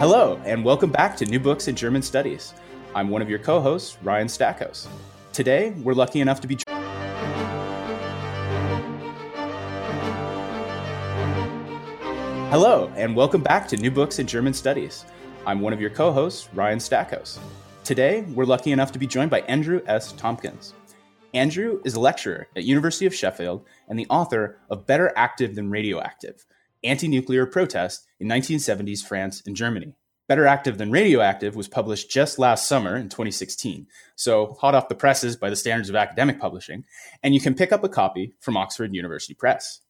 Hello, and welcome back to New Books in German Studies. I'm one of your co hosts, Ryan Stackhouse. Today, we're lucky enough to be. Hello, and welcome back to New Books in German Studies. I'm one of your co hosts, Ryan Stackhouse. Today, we're lucky enough to be joined by Andrew S. Tompkins. Andrew is a lecturer at University of Sheffield and the author of Better Active Than Radioactive, Anti-Nuclear Protest in 1970s France and Germany. Better Active Than Radioactive was published just last summer in 2016, so hot off the presses by the standards of academic publishing, and you can pick up a copy from Oxford University Press.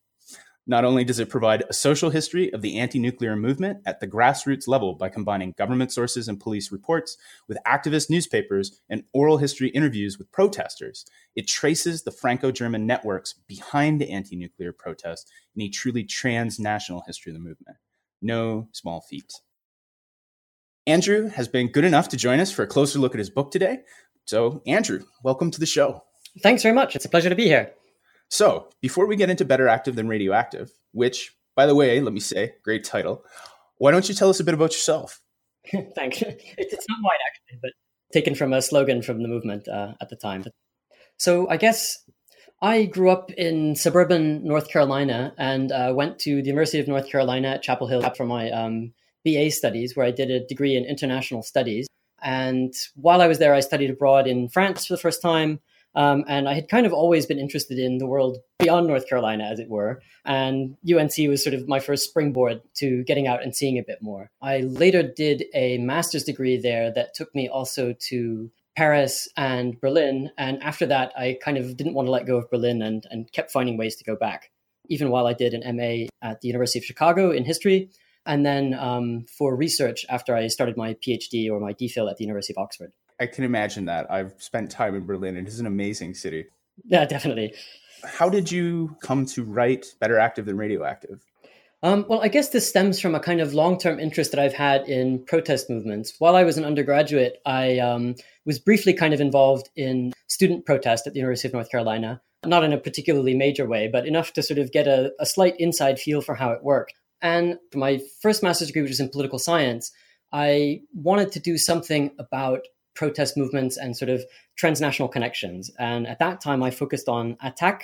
Not only does it provide a social history of the anti nuclear movement at the grassroots level by combining government sources and police reports with activist newspapers and oral history interviews with protesters, it traces the Franco German networks behind the anti nuclear protest in a truly transnational history of the movement. No small feat. Andrew has been good enough to join us for a closer look at his book today. So, Andrew, welcome to the show. Thanks very much. It's a pleasure to be here. So, before we get into Better Active Than Radioactive, which, by the way, let me say, great title, why don't you tell us a bit about yourself? Thanks. It's not mine, actually, but taken from a slogan from the movement uh, at the time. So, I guess I grew up in suburban North Carolina and uh, went to the University of North Carolina at Chapel Hill for my um, BA studies, where I did a degree in international studies. And while I was there, I studied abroad in France for the first time. Um, and I had kind of always been interested in the world beyond North Carolina, as it were. And UNC was sort of my first springboard to getting out and seeing a bit more. I later did a master's degree there that took me also to Paris and Berlin. And after that, I kind of didn't want to let go of Berlin and, and kept finding ways to go back, even while I did an MA at the University of Chicago in history. And then um, for research after I started my PhD or my DPhil at the University of Oxford. I can imagine that. I've spent time in Berlin. It is an amazing city. Yeah, definitely. How did you come to write Better Active Than Radioactive? Um, well, I guess this stems from a kind of long term interest that I've had in protest movements. While I was an undergraduate, I um, was briefly kind of involved in student protest at the University of North Carolina, not in a particularly major way, but enough to sort of get a, a slight inside feel for how it worked. And for my first master's degree, which was in political science, I wanted to do something about protest movements and sort of transnational connections. And at that time, I focused on ATTAC,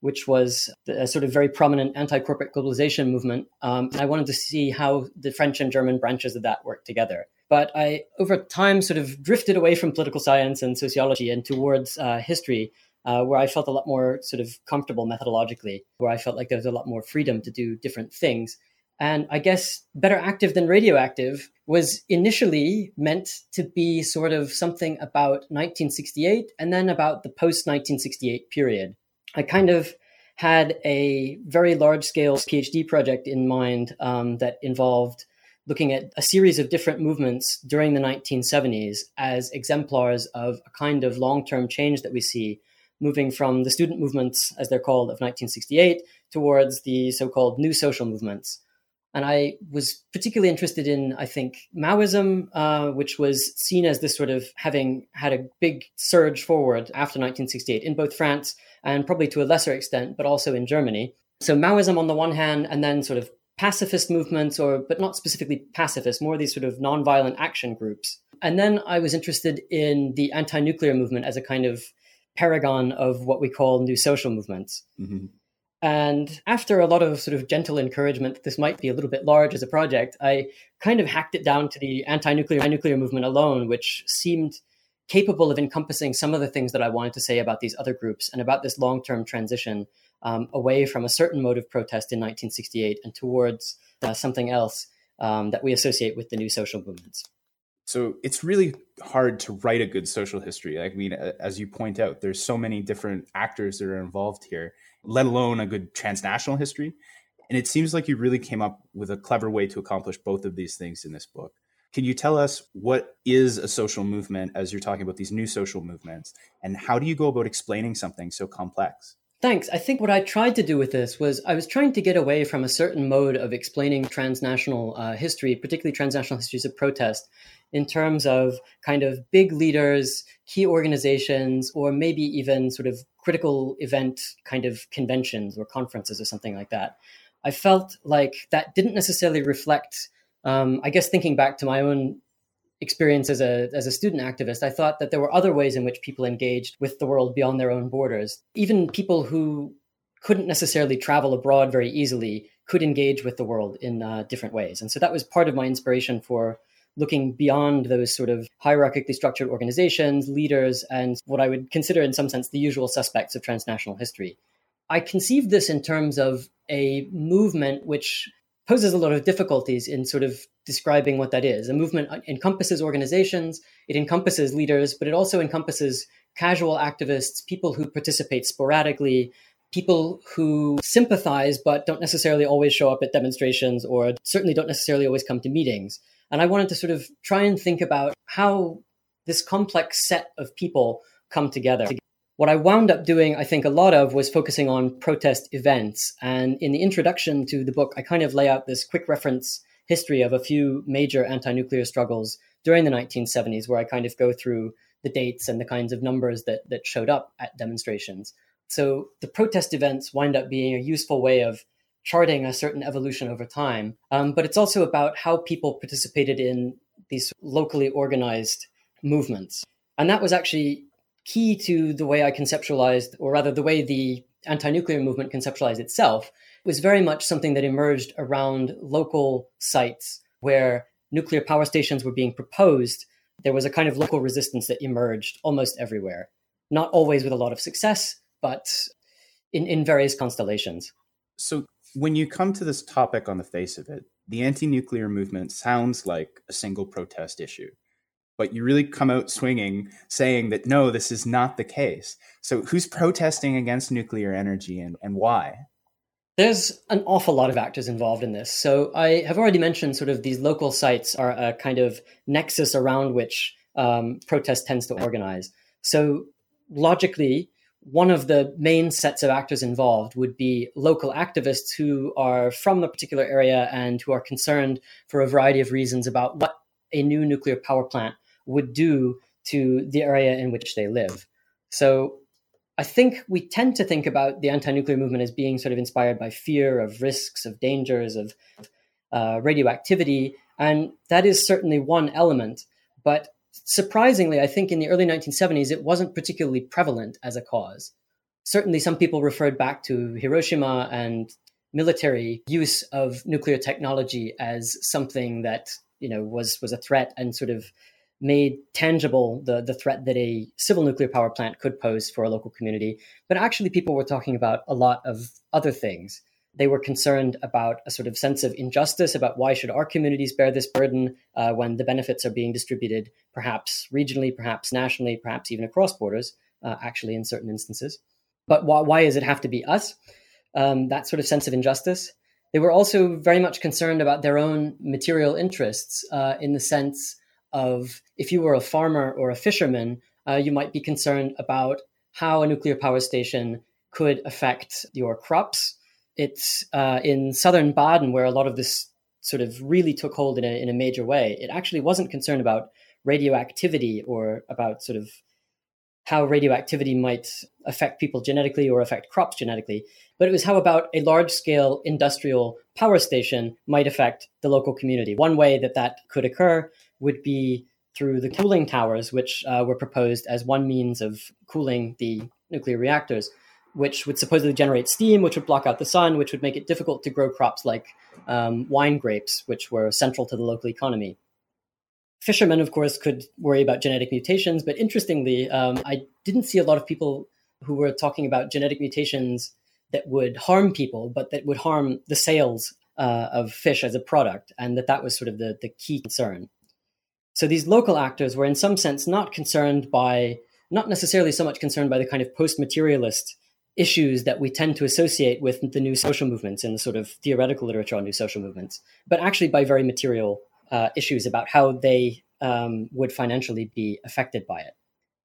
which was a sort of very prominent anti-corporate globalization movement. Um, I wanted to see how the French and German branches of that worked together. But I, over time, sort of drifted away from political science and sociology and towards uh, history, uh, where I felt a lot more sort of comfortable methodologically, where I felt like there was a lot more freedom to do different things. And I guess better active than radioactive was initially meant to be sort of something about 1968 and then about the post 1968 period. I kind of had a very large scale PhD project in mind um, that involved looking at a series of different movements during the 1970s as exemplars of a kind of long term change that we see moving from the student movements, as they're called, of 1968 towards the so called new social movements and I was particularly interested in, I think, Maoism, uh, which was seen as this sort of having had a big surge forward after 1968 in both France and probably to a lesser extent, but also in Germany. So Maoism on the one hand, and then sort of pacifist movements, or but not specifically pacifist, more these sort of nonviolent action groups. And then I was interested in the anti-nuclear movement as a kind of paragon of what we call new social movements. Mm-hmm. And after a lot of sort of gentle encouragement this might be a little bit large as a project, I kind of hacked it down to the anti-nuclear nuclear movement alone, which seemed capable of encompassing some of the things that I wanted to say about these other groups and about this long-term transition um, away from a certain mode of protest in 1968 and towards uh, something else um, that we associate with the new social movements. So it's really hard to write a good social history. I mean, as you point out, there's so many different actors that are involved here let alone a good transnational history. And it seems like you really came up with a clever way to accomplish both of these things in this book. Can you tell us what is a social movement as you're talking about these new social movements? And how do you go about explaining something so complex? Thanks. I think what I tried to do with this was I was trying to get away from a certain mode of explaining transnational uh, history, particularly transnational histories of protest, in terms of kind of big leaders, key organizations, or maybe even sort of critical event kind of conventions or conferences or something like that. I felt like that didn't necessarily reflect, um, I guess, thinking back to my own experience as a as a student activist, I thought that there were other ways in which people engaged with the world beyond their own borders. Even people who couldn't necessarily travel abroad very easily could engage with the world in uh, different ways. And so that was part of my inspiration for looking beyond those sort of hierarchically structured organizations, leaders, and what I would consider, in some sense, the usual suspects of transnational history. I conceived this in terms of a movement which poses a lot of difficulties in sort of describing what that is. A movement encompasses organizations, it encompasses leaders, but it also encompasses casual activists, people who participate sporadically, people who sympathize but don't necessarily always show up at demonstrations or certainly don't necessarily always come to meetings. And I wanted to sort of try and think about how this complex set of people come together. What I wound up doing, I think, a lot of was focusing on protest events. And in the introduction to the book, I kind of lay out this quick reference history of a few major anti nuclear struggles during the 1970s, where I kind of go through the dates and the kinds of numbers that, that showed up at demonstrations. So the protest events wind up being a useful way of charting a certain evolution over time. Um, but it's also about how people participated in these locally organized movements. And that was actually key to the way I conceptualized, or rather, the way the anti nuclear movement conceptualized itself, was very much something that emerged around local sites where nuclear power stations were being proposed. There was a kind of local resistance that emerged almost everywhere, not always with a lot of success, but in, in various constellations. So, when you come to this topic on the face of it, the anti nuclear movement sounds like a single protest issue but you really come out swinging saying that no, this is not the case. So who's protesting against nuclear energy and, and why? There's an awful lot of actors involved in this. So I have already mentioned sort of these local sites are a kind of nexus around which um, protest tends to organize. So logically, one of the main sets of actors involved would be local activists who are from the particular area and who are concerned for a variety of reasons about what a new nuclear power plant would do to the area in which they live. So I think we tend to think about the anti nuclear movement as being sort of inspired by fear of risks, of dangers, of uh, radioactivity. And that is certainly one element. But surprisingly, I think in the early 1970s, it wasn't particularly prevalent as a cause. Certainly, some people referred back to Hiroshima and military use of nuclear technology as something that you know was was a threat and sort of made tangible the, the threat that a civil nuclear power plant could pose for a local community. But actually, people were talking about a lot of other things. They were concerned about a sort of sense of injustice about why should our communities bear this burden uh, when the benefits are being distributed, perhaps regionally, perhaps nationally, perhaps even across borders, uh, actually, in certain instances. But why, why does it have to be us? Um, that sort of sense of injustice. They were also very much concerned about their own material interests uh, in the sense of if you were a farmer or a fisherman, uh, you might be concerned about how a nuclear power station could affect your crops. It's uh, in southern Baden where a lot of this sort of really took hold in a, in a major way. It actually wasn't concerned about radioactivity or about sort of how radioactivity might affect people genetically or affect crops genetically, but it was how about a large scale industrial power station might affect the local community. One way that that could occur would be through the cooling towers, which uh, were proposed as one means of cooling the nuclear reactors, which would supposedly generate steam, which would block out the sun, which would make it difficult to grow crops like um, wine grapes, which were central to the local economy. Fishermen, of course, could worry about genetic mutations, but interestingly, um, I didn't see a lot of people who were talking about genetic mutations that would harm people, but that would harm the sales uh, of fish as a product, and that that was sort of the, the key concern. So these local actors were, in some sense, not concerned by, not necessarily so much concerned by the kind of post materialist issues that we tend to associate with the new social movements in the sort of theoretical literature on new social movements, but actually by very material uh, issues about how they um, would financially be affected by it.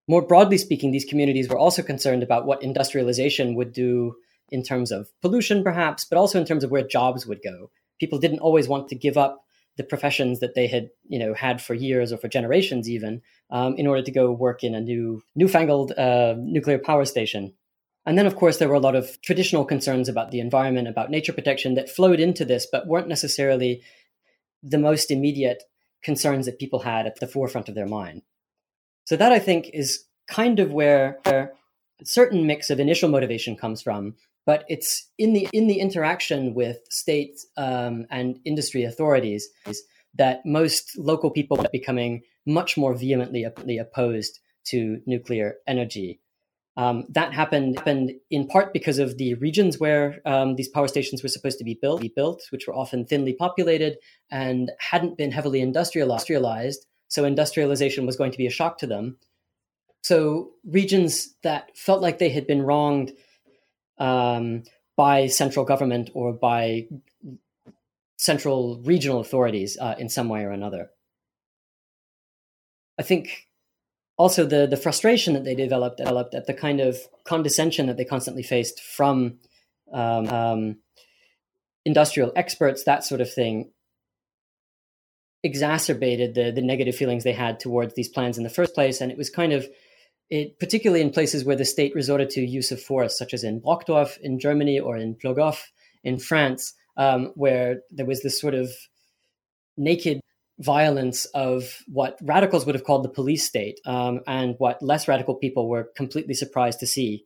More broadly speaking, these communities were also concerned about what industrialization would do in terms of pollution, perhaps, but also in terms of where jobs would go. People didn't always want to give up the professions that they had, you know, had for years or for generations, even, um, in order to go work in a new, newfangled uh, nuclear power station. And then, of course, there were a lot of traditional concerns about the environment, about nature protection that flowed into this, but weren't necessarily the most immediate concerns that people had at the forefront of their mind. So that I think is kind of where a certain mix of initial motivation comes from, but it's in the in the interaction with state um, and industry authorities that most local people are becoming much more vehemently opposed to nuclear energy. Um, that happened happened in part because of the regions where um, these power stations were supposed to be built, be built, which were often thinly populated and hadn't been heavily industrialized. So industrialization was going to be a shock to them. So regions that felt like they had been wronged um, by central government or by central regional authorities uh, in some way or another. I think also the the frustration that they developed developed at the kind of condescension that they constantly faced from um, um, industrial experts, that sort of thing, exacerbated the the negative feelings they had towards these plans in the first place, and it was kind of it, particularly in places where the state resorted to use of force, such as in Brokdorf in Germany or in Plogoff in France, um, where there was this sort of naked violence of what radicals would have called the police state, um, and what less radical people were completely surprised to see,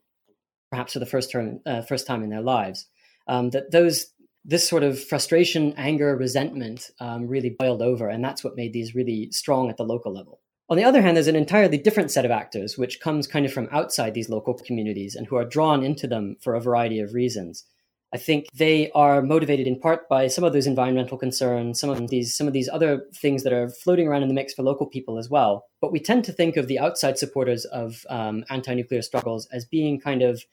perhaps for the first term, uh, first time in their lives. Um, that those this sort of frustration, anger, resentment um, really boiled over, and that's what made these really strong at the local level. On the other hand, there's an entirely different set of actors, which comes kind of from outside these local communities and who are drawn into them for a variety of reasons. I think they are motivated in part by some of those environmental concerns, some of these some of these other things that are floating around in the mix for local people as well. But we tend to think of the outside supporters of um, anti-nuclear struggles as being kind of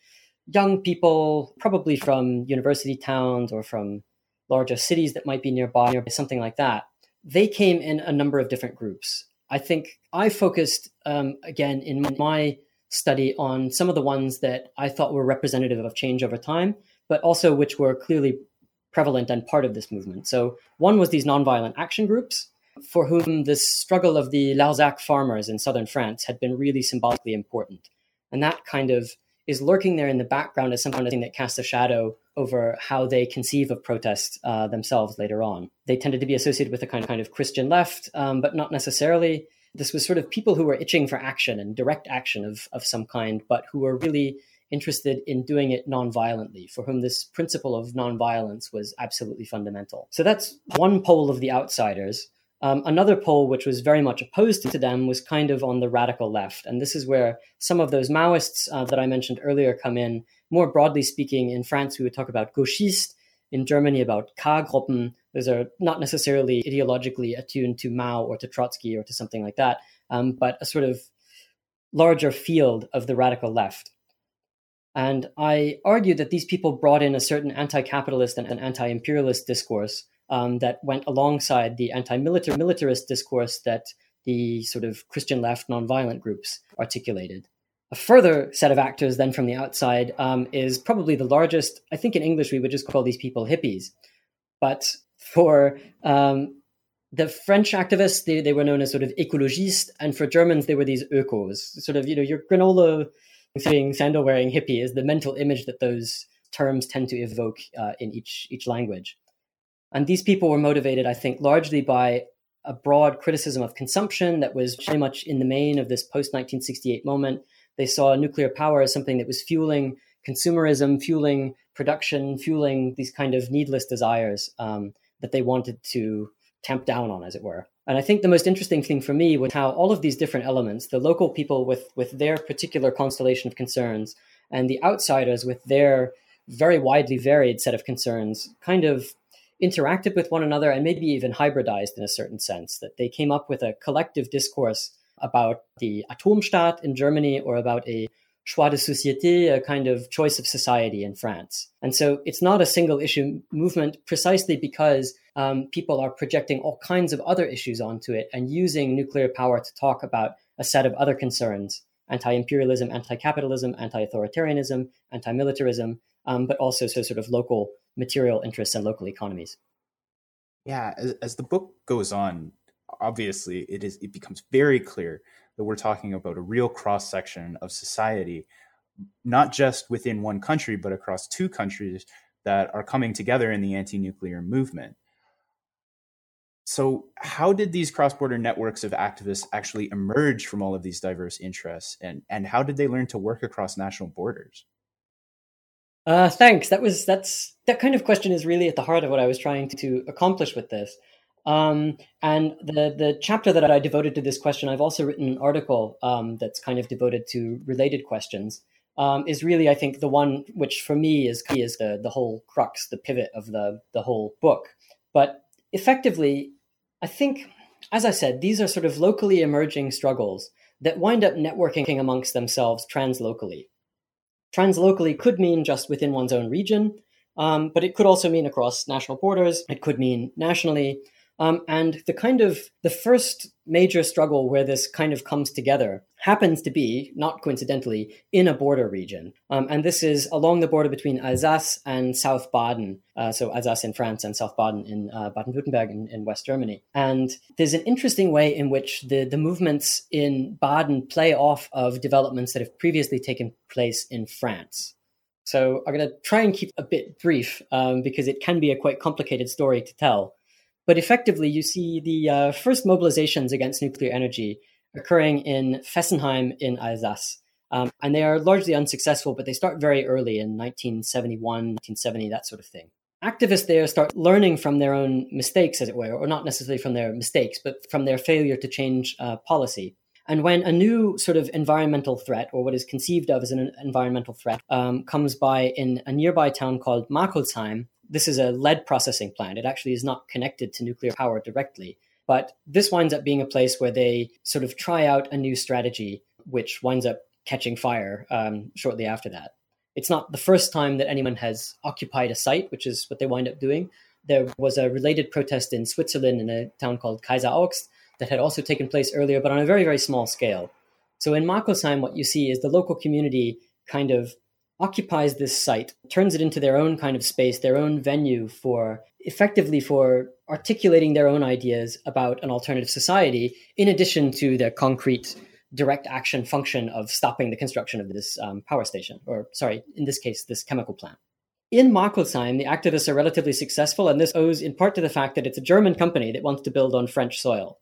young people, probably from university towns or from larger cities that might be nearby, or something like that. They came in a number of different groups. I think I focused um, again in my study on some of the ones that I thought were representative of change over time but also which were clearly prevalent and part of this movement. So one was these nonviolent action groups for whom this struggle of the Larzac farmers in southern France had been really symbolically important. And that kind of is lurking there in the background as something that casts a shadow over how they conceive of protest uh, themselves later on. They tended to be associated with a kind of, kind of Christian left, um, but not necessarily. This was sort of people who were itching for action and direct action of, of some kind, but who were really interested in doing it non-violently, for whom this principle of non-violence was absolutely fundamental. So that's one pole of the outsiders. Um, another pole, which was very much opposed to them, was kind of on the radical left. And this is where some of those Maoists uh, that I mentioned earlier come in. More broadly speaking, in France, we would talk about gauchistes. In Germany, about K-Gruppen. Those are not necessarily ideologically attuned to Mao or to Trotsky or to something like that, um, but a sort of larger field of the radical left. And I argue that these people brought in a certain anti capitalist and an anti imperialist discourse um, that went alongside the anti militarist discourse that the sort of Christian left nonviolent groups articulated. A further set of actors, then from the outside, um, is probably the largest. I think in English we would just call these people hippies. But for um, the French activists, they, they were known as sort of écologistes, and for Germans, they were these ökos, sort of, you know, your granola saying sandal wearing hippie is the mental image that those terms tend to evoke uh, in each each language. And these people were motivated, I think, largely by a broad criticism of consumption that was very much in the main of this post 1968 moment. They saw nuclear power as something that was fueling consumerism, fueling production, fueling these kind of needless desires um, that they wanted to tamp down on, as it were. And I think the most interesting thing for me was how all of these different elements, the local people with, with their particular constellation of concerns, and the outsiders with their very widely varied set of concerns, kind of interacted with one another and maybe even hybridized in a certain sense, that they came up with a collective discourse about the Atomstaat in Germany or about a choix de société, a kind of choice of society in France. And so it's not a single issue movement precisely because um, people are projecting all kinds of other issues onto it and using nuclear power to talk about a set of other concerns anti imperialism, anti capitalism, anti authoritarianism, anti militarism, um, but also so sort of local material interests and local economies. Yeah, as, as the book goes on, obviously it is it becomes very clear that we're talking about a real cross section of society, not just within one country, but across two countries that are coming together in the anti nuclear movement. So, how did these cross border networks of activists actually emerge from all of these diverse interests? And, and how did they learn to work across national borders? Uh, thanks. That was that's that kind of question is really at the heart of what I was trying to, to accomplish with this. Um, and the the chapter that I devoted to this question, I've also written an article um, that's kind of devoted to related questions. Um, is really, I think, the one which for me is is the the whole crux, the pivot of the the whole book. But effectively, I think, as I said, these are sort of locally emerging struggles that wind up networking amongst themselves translocally. Translocally could mean just within one's own region, um, but it could also mean across national borders. It could mean nationally. Um, and the kind of the first major struggle where this kind of comes together happens to be, not coincidentally, in a border region. Um, and this is along the border between Alsace and South Baden. Uh, so Alsace in France and South Baden in uh, Baden Württemberg in, in, West Germany. And there's an interesting way in which the, the movements in Baden play off of developments that have previously taken place in France. So I'm going to try and keep a bit brief um, because it can be a quite complicated story to tell. But effectively, you see the uh, first mobilizations against nuclear energy occurring in Fessenheim in Alsace. Um, and they are largely unsuccessful, but they start very early in 1971, 1970, that sort of thing. Activists there start learning from their own mistakes, as it were, or not necessarily from their mistakes, but from their failure to change uh, policy. And when a new sort of environmental threat, or what is conceived of as an environmental threat, um, comes by in a nearby town called Marckolsheim, this is a lead processing plant. It actually is not connected to nuclear power directly. But this winds up being a place where they sort of try out a new strategy, which winds up catching fire um, shortly after that. It's not the first time that anyone has occupied a site, which is what they wind up doing. There was a related protest in Switzerland in a town called Kaiseraugst that had also taken place earlier, but on a very, very small scale. So in Marckolsheim, what you see is the local community kind of occupies this site, turns it into their own kind of space, their own venue for effectively for articulating their own ideas about an alternative society, in addition to the concrete direct action function of stopping the construction of this um, power station, or sorry, in this case, this chemical plant. In Marckolsheim, the activists are relatively successful, and this owes in part to the fact that it's a German company that wants to build on French soil.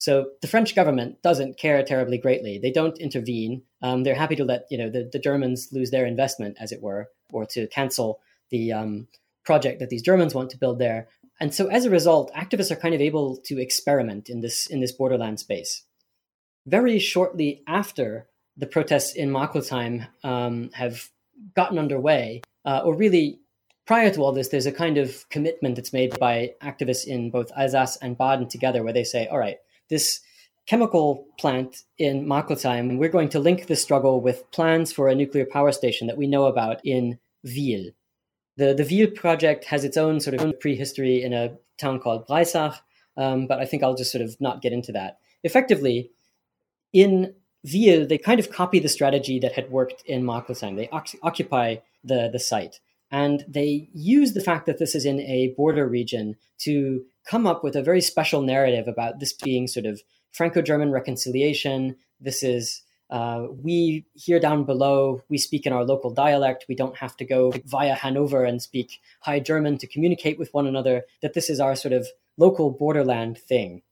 So the French government doesn't care terribly greatly. They don't intervene. Um, they're happy to let you know the, the Germans lose their investment, as it were, or to cancel the um, project that these Germans want to build there. And so as a result, activists are kind of able to experiment in this in this borderland space. Very shortly after the protests in Marckolsheim um, have gotten underway, uh, or really prior to all this, there's a kind of commitment that's made by activists in both Alsace and Baden together, where they say, "All right." This chemical plant in Marckolsheim, we're going to link this struggle with plans for a nuclear power station that we know about in Wyhl. The, the Wyhl project has its own sort of prehistory in a town called Breisach, um, but I think I'll just sort of not get into that. Effectively, in Wyhl, they kind of copy the strategy that had worked in Marckolsheim. They occupy the, the site. And they use the fact that this is in a border region to come up with a very special narrative about this being sort of Franco German reconciliation. This is, uh, we here down below, we speak in our local dialect. We don't have to go via Hanover and speak High German to communicate with one another, that this is our sort of local borderland thing.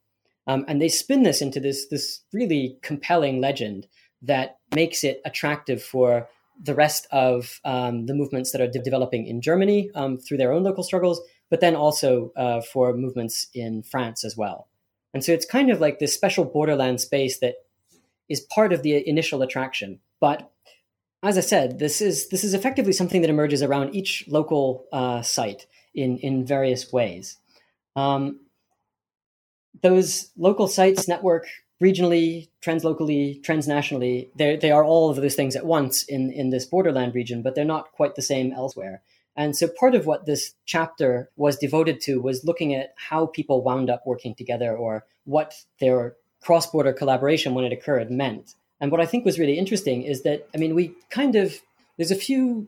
Um, and they spin this into this, this really compelling legend that makes it attractive for the rest of um, the movements that are de- developing in Germany um, through their own local struggles, but then also uh, for movements in France as well. And so it's kind of like this special borderland space that is part of the initial attraction. But as I said, this is this is effectively something that emerges around each local uh, site in in various ways. Um, those local sites network regionally, translocally, transnationally. They they are all of those things at once in in this borderland region, but they're not quite the same elsewhere. And so part of what this chapter was devoted to was looking at how people wound up working together or what their cross-border collaboration when it occurred meant. And what I think was really interesting is that I mean we kind of there's a few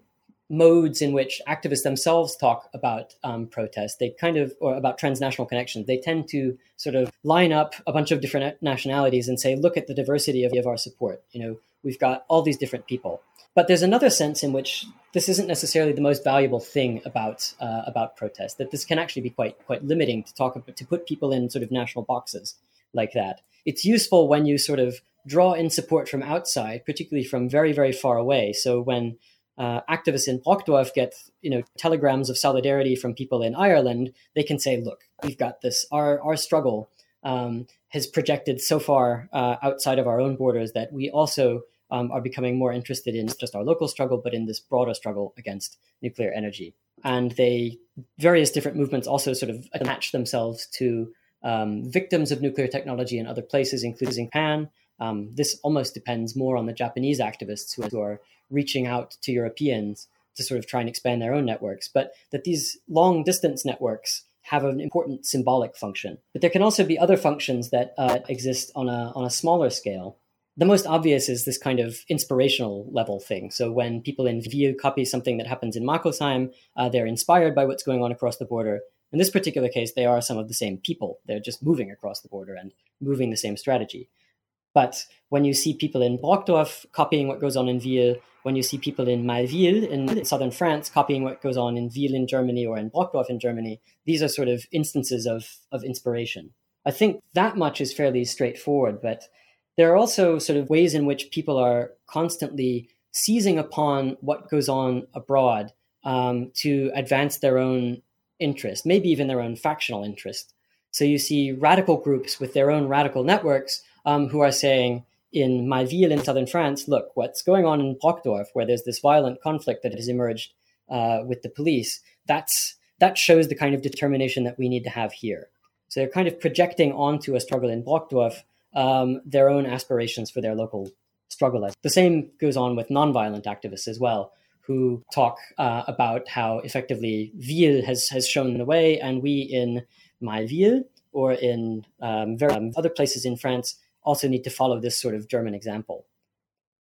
modes in which activists themselves talk about um, protest. They kind of, or about transnational connections, they tend to sort of line up a bunch of different nationalities and say, look at the diversity of, of our support. You know, we've got all these different people. But there's another sense in which this isn't necessarily the most valuable thing about uh, about protest. That this can actually be quite quite limiting to talk about, to put people in sort of national boxes like that. It's useful when you sort of draw in support from outside, particularly from very very far away. So when uh, activists in Brokdorf get you know telegrams of solidarity from people in Ireland, they can say, "Look, we've got this. Our our struggle um, has projected so far uh, outside of our own borders that we also um, are becoming more interested in just our local struggle, but in this broader struggle against nuclear energy." And they various different movements also sort of attach themselves to um, victims of nuclear technology in other places, including Japan. Um, this almost depends more on the Japanese activists who are reaching out to Europeans to sort of try and expand their own networks, but that these long distance networks have an important symbolic function. But there can also be other functions that uh, exist on a, on a smaller scale. The most obvious is this kind of inspirational level thing. So when people in Wyhl copy something that happens in Marckolsheim, uh, they're inspired by what's going on across the border. In this particular case, they are some of the same people. They're just moving across the border and moving the same strategy. But when you see people in Brokdorf copying what goes on in Wyhl, when you see people in Malville in southern France copying what goes on in Wyhl in Germany or in Brokdorf in Germany, these are sort of instances of, of inspiration. I think that much is fairly straightforward, but there are also sort of ways in which people are constantly seizing upon what goes on abroad um, to advance their own interest, maybe even their own factional interest. So you see radical groups with their own radical networks um, who are saying in Malville in southern France, look, what's going on in Brokdorf, where there's this violent conflict that has emerged uh, with the police, that's that shows the kind of determination that we need to have here. So they're kind of projecting onto a struggle in Brokdorf um, their own aspirations for their local struggle. The same goes on with nonviolent activists as well, who talk uh, about how effectively Wyhl has, has shown the way, and we in Malville or in um, um, other places in France also need to follow this sort of German example.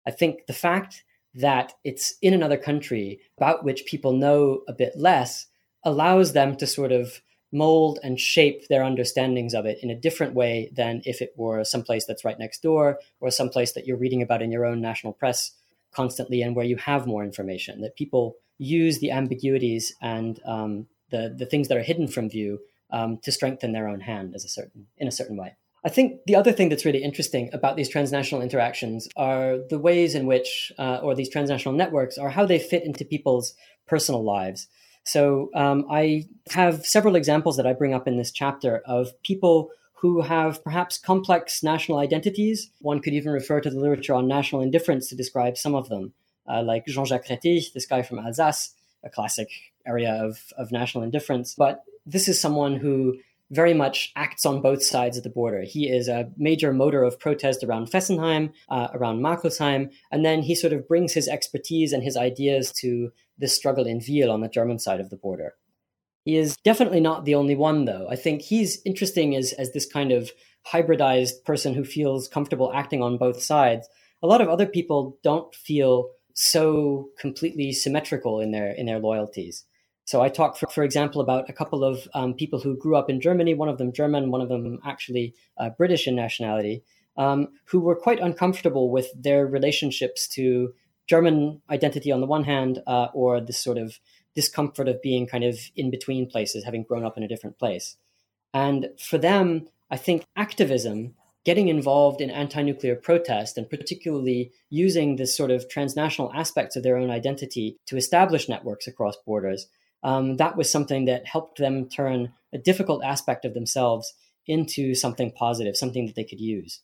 I think the fact that it's in another country about which people know a bit less allows them to sort of mold and shape their understandings of it in a different way than if it were someplace that's right next door or someplace that you're reading about in your own national press constantly and where you have more information. That people use the ambiguities and um, the the things that are hidden from view um, to strengthen their own hand as a certain in a certain way. I think the other thing that's really interesting about these transnational interactions are the ways in which, uh, or these transnational networks, are how they fit into people's personal lives. So um, I have several examples that I bring up in this chapter of people who have perhaps complex national identities. One could even refer to the literature on national indifference to describe some of them, uh, like Jean Jacques Rettig, this guy from Alsace, a classic area of, of national indifference. But this is someone who very much acts on both sides of the border. He is a major motor of protest around Fessenheim, uh, around Marckolsheim, and then he sort of brings his expertise and his ideas to this struggle in Wyhl on the German side of the border. He is definitely not the only one, though. I think he's interesting as, as this kind of hybridized person who feels comfortable acting on both sides. A lot of other people don't feel so completely symmetrical in their in their loyalties. So I talk, for, for example, about a couple of um, people who grew up in Germany, one of them German, one of them actually uh, British in nationality, um, who were quite uncomfortable with their relationships to German identity on the one hand, uh, or this sort of discomfort of being kind of in between places, having grown up in a different place. And for them, I think activism, getting involved in anti nuclear protest, and particularly using this sort of transnational aspects of their own identity to establish networks across borders, um, that was something that helped them turn a difficult aspect of themselves into something positive, something that they could use.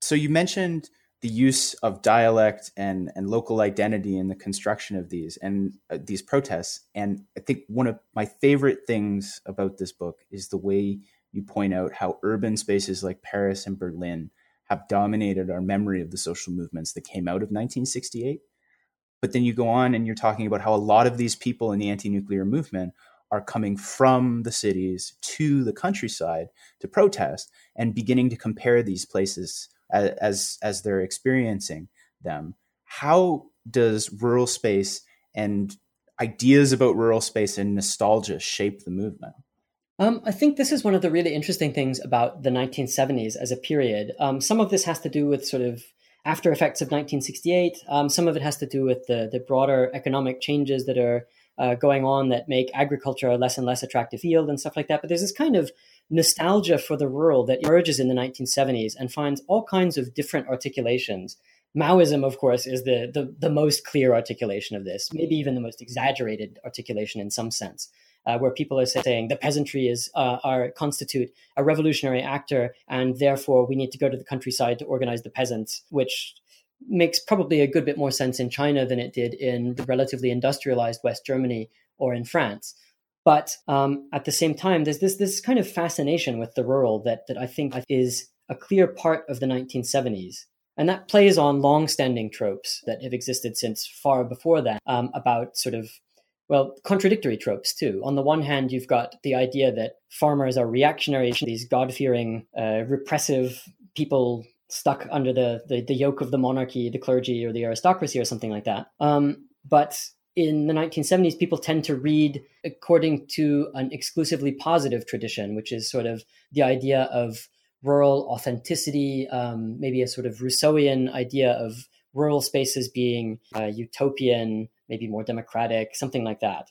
So you mentioned the use of dialect and, and local identity in the construction of these and uh, these protests. And I think one of my favorite things about this book is the way you point out how urban spaces like Paris and Berlin have dominated our memory of the social movements that came out of 1968. But then you go on and you're talking about how a lot of these people in the anti nuclear movement are coming from the cities to the countryside to protest and beginning to compare these places as, as, as they're experiencing them. How does rural space and ideas about rural space and nostalgia shape the movement? Um, I think this is one of the really interesting things about the 1970s as a period. Um, some of this has to do with sort of after effects of 1968. Um, some of it has to do with the, the broader economic changes that are uh, going on that make agriculture a less and less attractive field and stuff like that. But there's this kind of nostalgia for the rural that emerges in the 1970s and finds all kinds of different articulations. Maoism, of course, is the, the, the most clear articulation of this, maybe even the most exaggerated articulation in some sense uh, where people are saying the peasantry is uh, are constitute a revolutionary actor, and therefore we need to go to the countryside to organize the peasants, which makes probably a good bit more sense in China than it did in the relatively industrialized West Germany or in France. But um, at the same time, there's this this kind of fascination with the rural that that I think is a clear part of the 1970s. And that plays on long-standing tropes that have existed since far before that um, about sort of well, contradictory tropes too. On the one hand, you've got the idea that farmers are reactionary, these God fearing, uh, repressive people stuck under the, the, the, yoke of the monarchy, the clergy, or the aristocracy, or something like that. Um, but in the 1970s, people tend to read according to an exclusively positive tradition, which is sort of the idea of rural authenticity, um, maybe a sort of Rousseauian idea of rural spaces being uh, utopian, maybe more democratic, something like that.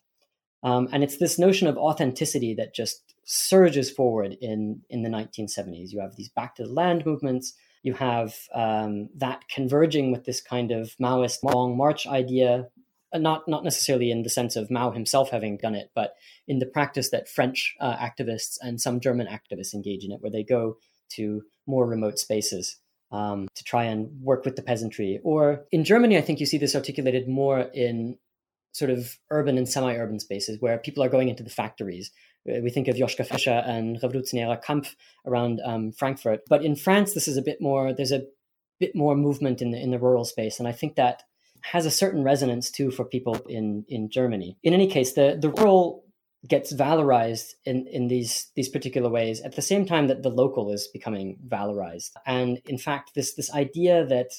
Um, and it's this notion of authenticity that just surges forward in, in the 1970s. You have these back to the land movements. You have um, that converging with this kind of Maoist long march idea, uh, not, not necessarily in the sense of Mao himself having done it, but in the practice that French uh, activists and some German activists engage in it, where they go to more remote spaces um, to try and work with the peasantry. Or in Germany, I think you see this articulated more in sort of urban and semi-urban spaces where people are going into the factories. Uh, we think of Joschka Fischer and Revolutionärer Kampf around um, Frankfurt, but in France, this is a bit more. There's a bit more movement in the in the rural space, and I think that has a certain resonance too for people in in Germany. In any case, the the rural gets valorized in, in these these particular ways at the same time that the local is becoming valorized. And in fact, this this idea that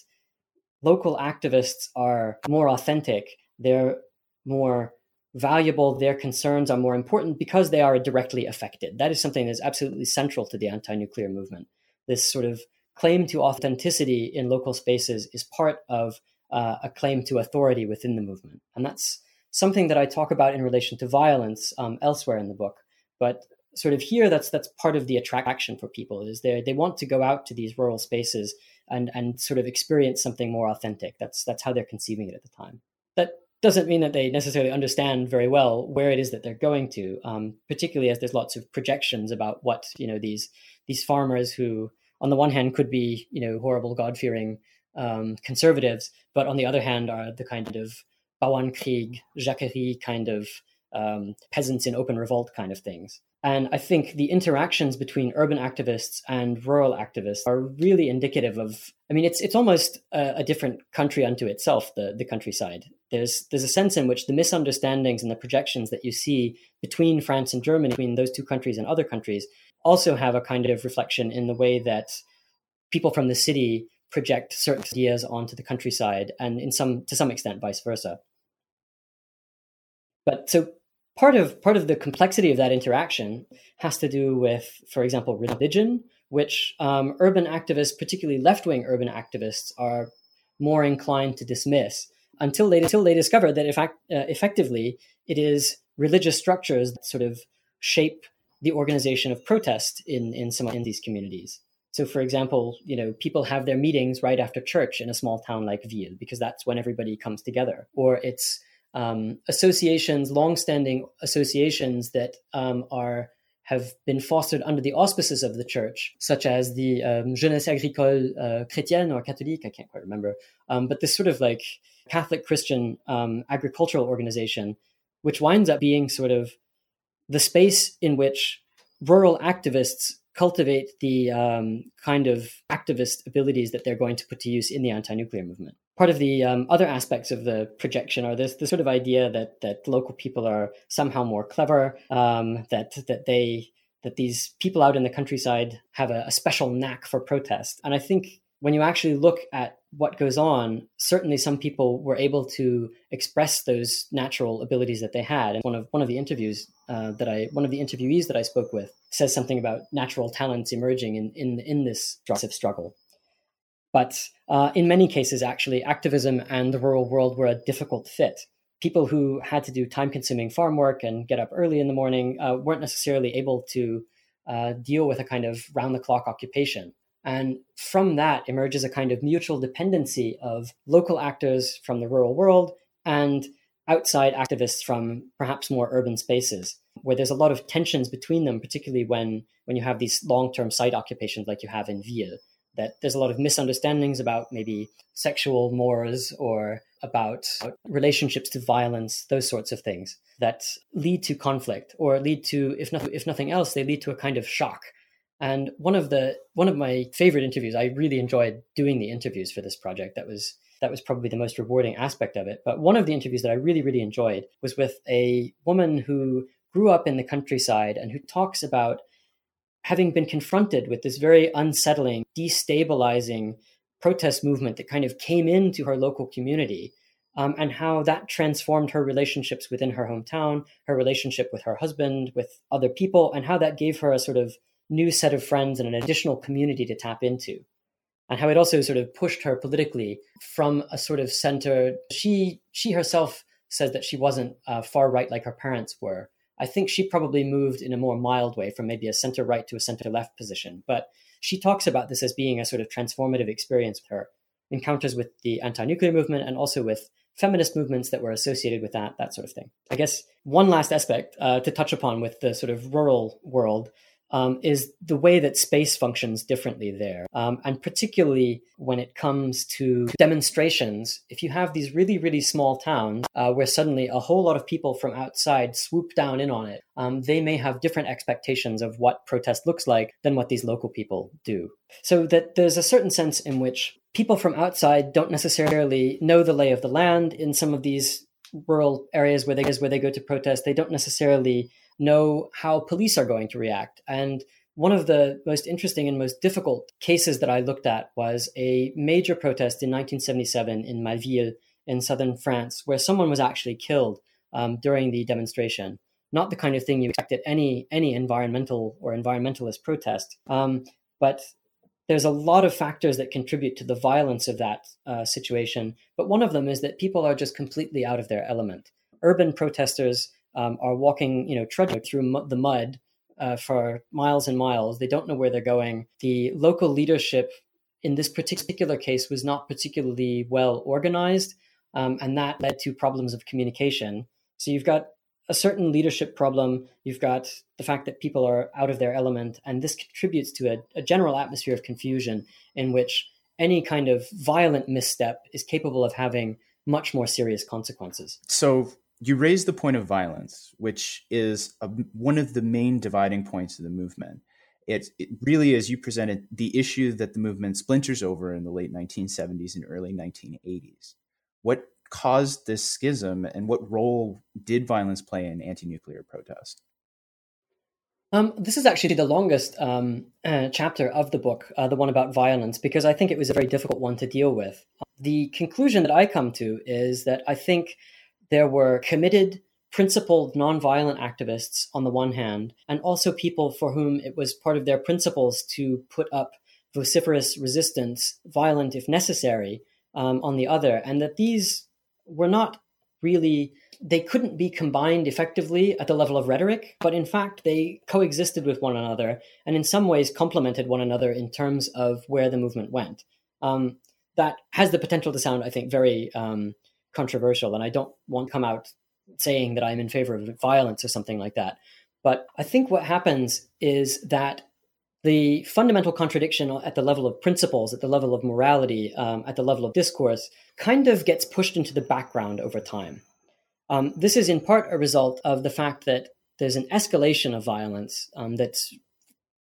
local activists are more authentic, they're more valuable, their concerns are more important because they are directly affected. That is something that's absolutely central to the anti-nuclear movement. This sort of claim to authenticity in local spaces is part of uh, a claim to authority within the movement, and that's something that I talk about in relation to violence um, elsewhere in the book. But sort of here, that's that's part of the attraction for people is they they want to go out to these rural spaces and and sort of experience something more authentic. That's that's how they're conceiving it at the time. That doesn't mean that they necessarily understand very well where it is that they're going to, um, particularly as there's lots of projections about what you know these these farmers who, on the one hand, could be you know horrible God fearing um, conservatives, but on the other hand, are the kind of Bauernkrieg, Jacquerie kind of um, peasants in open revolt kind of things. And I think the interactions between urban activists and rural activists are really indicative of. I mean, it's it's almost a, a, different country unto itself. The the countryside. There's there's a sense in which the misunderstandings and the projections that you see between France and Germany, between those two countries and other countries, also have a kind of reflection in the way that people from the city project certain ideas onto the countryside and in some to some extent vice versa. But so part of part of the complexity of that interaction has to do with for example religion which um, urban activists particularly left-wing urban activists are more inclined to dismiss until they until they discover that in fact, uh, effectively it is religious structures that sort of shape the organization of protest in in some in these communities so, for example, you know, people have their meetings right after church in a small town like Wyhl because that's when everybody comes together. Or it's um, associations, long-standing associations that um, are have been fostered under the auspices of the church, such as the um, Jeunesse Agricole uh, Chrétienne or Catholique, I can't quite remember, um, but this sort of like Catholic Christian um, agricultural organization, which winds up being sort of the space in which rural activists cultivate the um, kind of activist abilities that they're going to put to use in the anti-nuclear movement. Part of the um, other aspects of the projection are this the sort of idea that that local people are somehow more clever, um, that that they that these people out in the countryside have a, a special knack for protest, and I think when you actually look at what goes on, certainly some people were able to express those natural abilities that they had. And one of one of the interviews uh, that I one of the interviewees that I spoke with says something about natural talents emerging in in, in this struggle. But uh, in many cases, actually, activism and the rural world were a difficult fit. People who had to do time-consuming farm work and get up early in the morning uh, weren't necessarily able to uh, deal with a kind of round-the-clock occupation. And from that emerges a kind of mutual dependency of local actors from the rural world and outside activists from perhaps more urban spaces, where there's a lot of tensions between them, particularly when, when you have these long term site occupations like you have in Wyhl. That there's a lot of misunderstandings about maybe sexual mores or about relationships to violence, those sorts of things that lead to conflict or lead to, if, not, if nothing else, they lead to a kind of shock and one of the one of my favorite interviews, I really enjoyed doing the interviews for this project. That was that was probably the most rewarding aspect of it. But one of the interviews that I really really enjoyed was with a woman who grew up in the countryside and who talks about having been confronted with this very unsettling, destabilizing protest movement that kind of came into her local community. Um, and how that transformed her relationships within her hometown, her relationship with her husband, with other people, and how that gave her a sort of new set of friends and an additional community to tap into. And how it also sort of pushed her politically from a sort of center. She she herself says that she wasn't uh, far right like her parents were. I think she probably moved in a more mild way from maybe a center right to a center left position. But she talks about this as being a sort of transformative experience with her encounters with the anti-nuclear movement and also with feminist movements that were associated with that, that sort of thing. I guess one last aspect uh, to touch upon with the sort of rural world um, is the way that space functions differently there. Um, and particularly when it comes to demonstrations, if you have these really, really small towns uh, where suddenly a whole lot of people from outside swoop down in on it, um, they may have different expectations of what protest looks like than what these local people do. So that there's a certain sense in which people from outside don't necessarily know the lay of the land in some of these rural areas where they where they go to protest. They don't necessarily know how police are going to react. And one of the most interesting and most difficult cases that I looked at was a major protest in 1977 in Malville in southern France, where someone was actually killed um, during the demonstration. Not the kind of thing you expect at any any environmental or environmentalist protest, um, but there's a lot of factors that contribute to the violence of that uh, situation. But one of them is that people are just completely out of their element. Urban protesters um, are walking, you know, trudging through the mud uh, for miles and miles. They don't know where they're going. The local leadership in this particular case was not particularly well organized, um, and that led to problems of communication. So you've got a certain leadership problem. You've got the fact that people are out of their element, and this contributes to a, a general atmosphere of confusion in which any kind of violent misstep is capable of having much more serious consequences. So, you raise the point of violence, which is a, one of the main dividing points of the movement. It, it, really is, you presented the issue that the movement splinters over in the late 1970s and early 1980s. What caused this schism, and what role did violence play in anti nuclear protest? Um, this is actually the longest um, uh, chapter of the book, uh, the one about violence, because I think it was a very difficult one to deal with. The conclusion that I come to is that I think there were committed, principled, nonviolent activists on the one hand, and also people for whom it was part of their principles to put up vociferous resistance, violent if necessary, um, on the other, and that these were not really they couldn't be combined effectively at the level of rhetoric, but in fact, they coexisted with one another and in some ways complemented one another in terms of where the movement went. Um, that has the potential to sound, I think, very um, controversial, and I don't want to come out saying that I'm in favor of violence or something like that. But I think what happens is that the fundamental contradiction at the level of principles, at the level of morality, um, at the level of discourse, kind of gets pushed into the background over time. Um, this is in part a result of the fact that there's an escalation of violence um, that's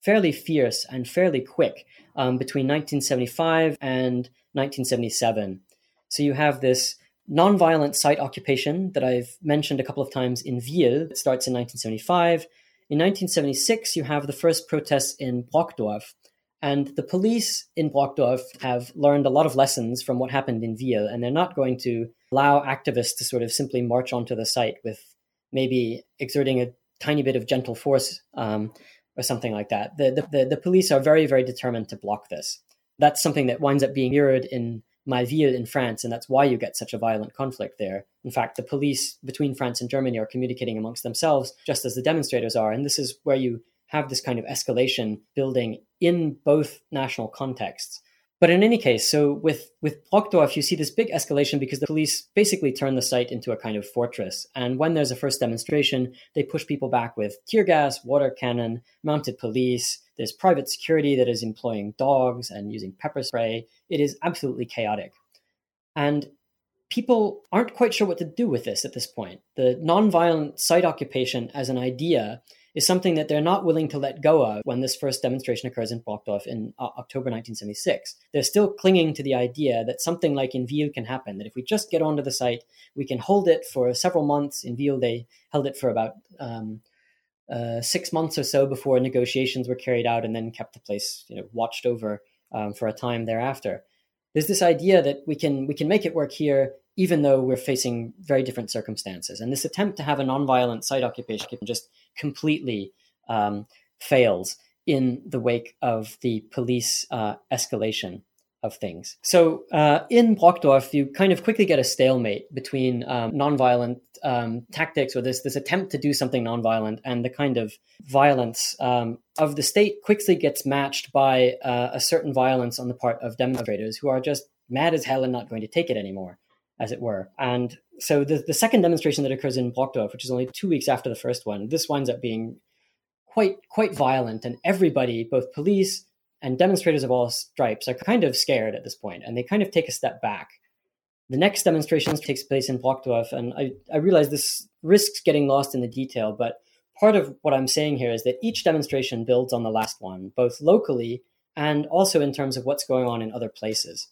fairly fierce and fairly quick um, between 1975 and 1977. So you have this nonviolent site occupation that I've mentioned a couple of times in Wyhl. It starts in 1975. In 1976, you have the first protests in Brokdorf. And the police in Brokdorf have learned a lot of lessons from what happened in Wyhl, and they're not going to allow activists to sort of simply march onto the site with maybe exerting a tiny bit of gentle force um, or something like that. The, the, the, police are very, very determined to block this. That's something that winds up being mirrored in Malville in France, and that's why you get such a violent conflict there. In fact, the police between France and Germany are communicating amongst themselves just as the demonstrators are, and this is where you have this kind of escalation building in both national contexts. But in any case, so with with Brokdorf, you see this big escalation because the police basically turn the site into a kind of fortress. And when there's a first demonstration, they push people back with tear gas, water cannon, mounted police. There's private security that is employing dogs and using pepper spray. It is absolutely chaotic. And people aren't quite sure what to do with this at this point. The nonviolent site occupation as an idea is something that they're not willing to let go of when this first demonstration occurs in Brokdorf in uh, October 1976. They're still clinging to the idea that something like in Wyhl can happen, that if we just get onto the site, we can hold it for several months. In Wyhl, they held it for about um, uh, six months or so before negotiations were carried out and then kept the place you know, watched over um, for a time thereafter. There's this idea that we can we can make it work here even though we're facing very different circumstances. And this attempt to have a nonviolent site occupation just completely um, fails in the wake of the police uh, escalation of things. So uh, in Brokdorf, you kind of quickly get a stalemate between um, nonviolent um, tactics or this this attempt to do something nonviolent and the kind of violence um, of the state quickly gets matched by uh, a certain violence on the part of demonstrators who are just mad as hell and not going to take it anymore as it were. And so the, the second demonstration that occurs in Brokdorf, which is only two weeks after the first one, this winds up being quite quite violent, and everybody, both police and demonstrators of all stripes, are kind of scared at this point, and they kind of take a step back. The next demonstration takes place in Brokdorf, and I, I realize this risks getting lost in the detail, but part of what I'm saying here is that each demonstration builds on the last one, both locally and also in terms of what's going on in other places.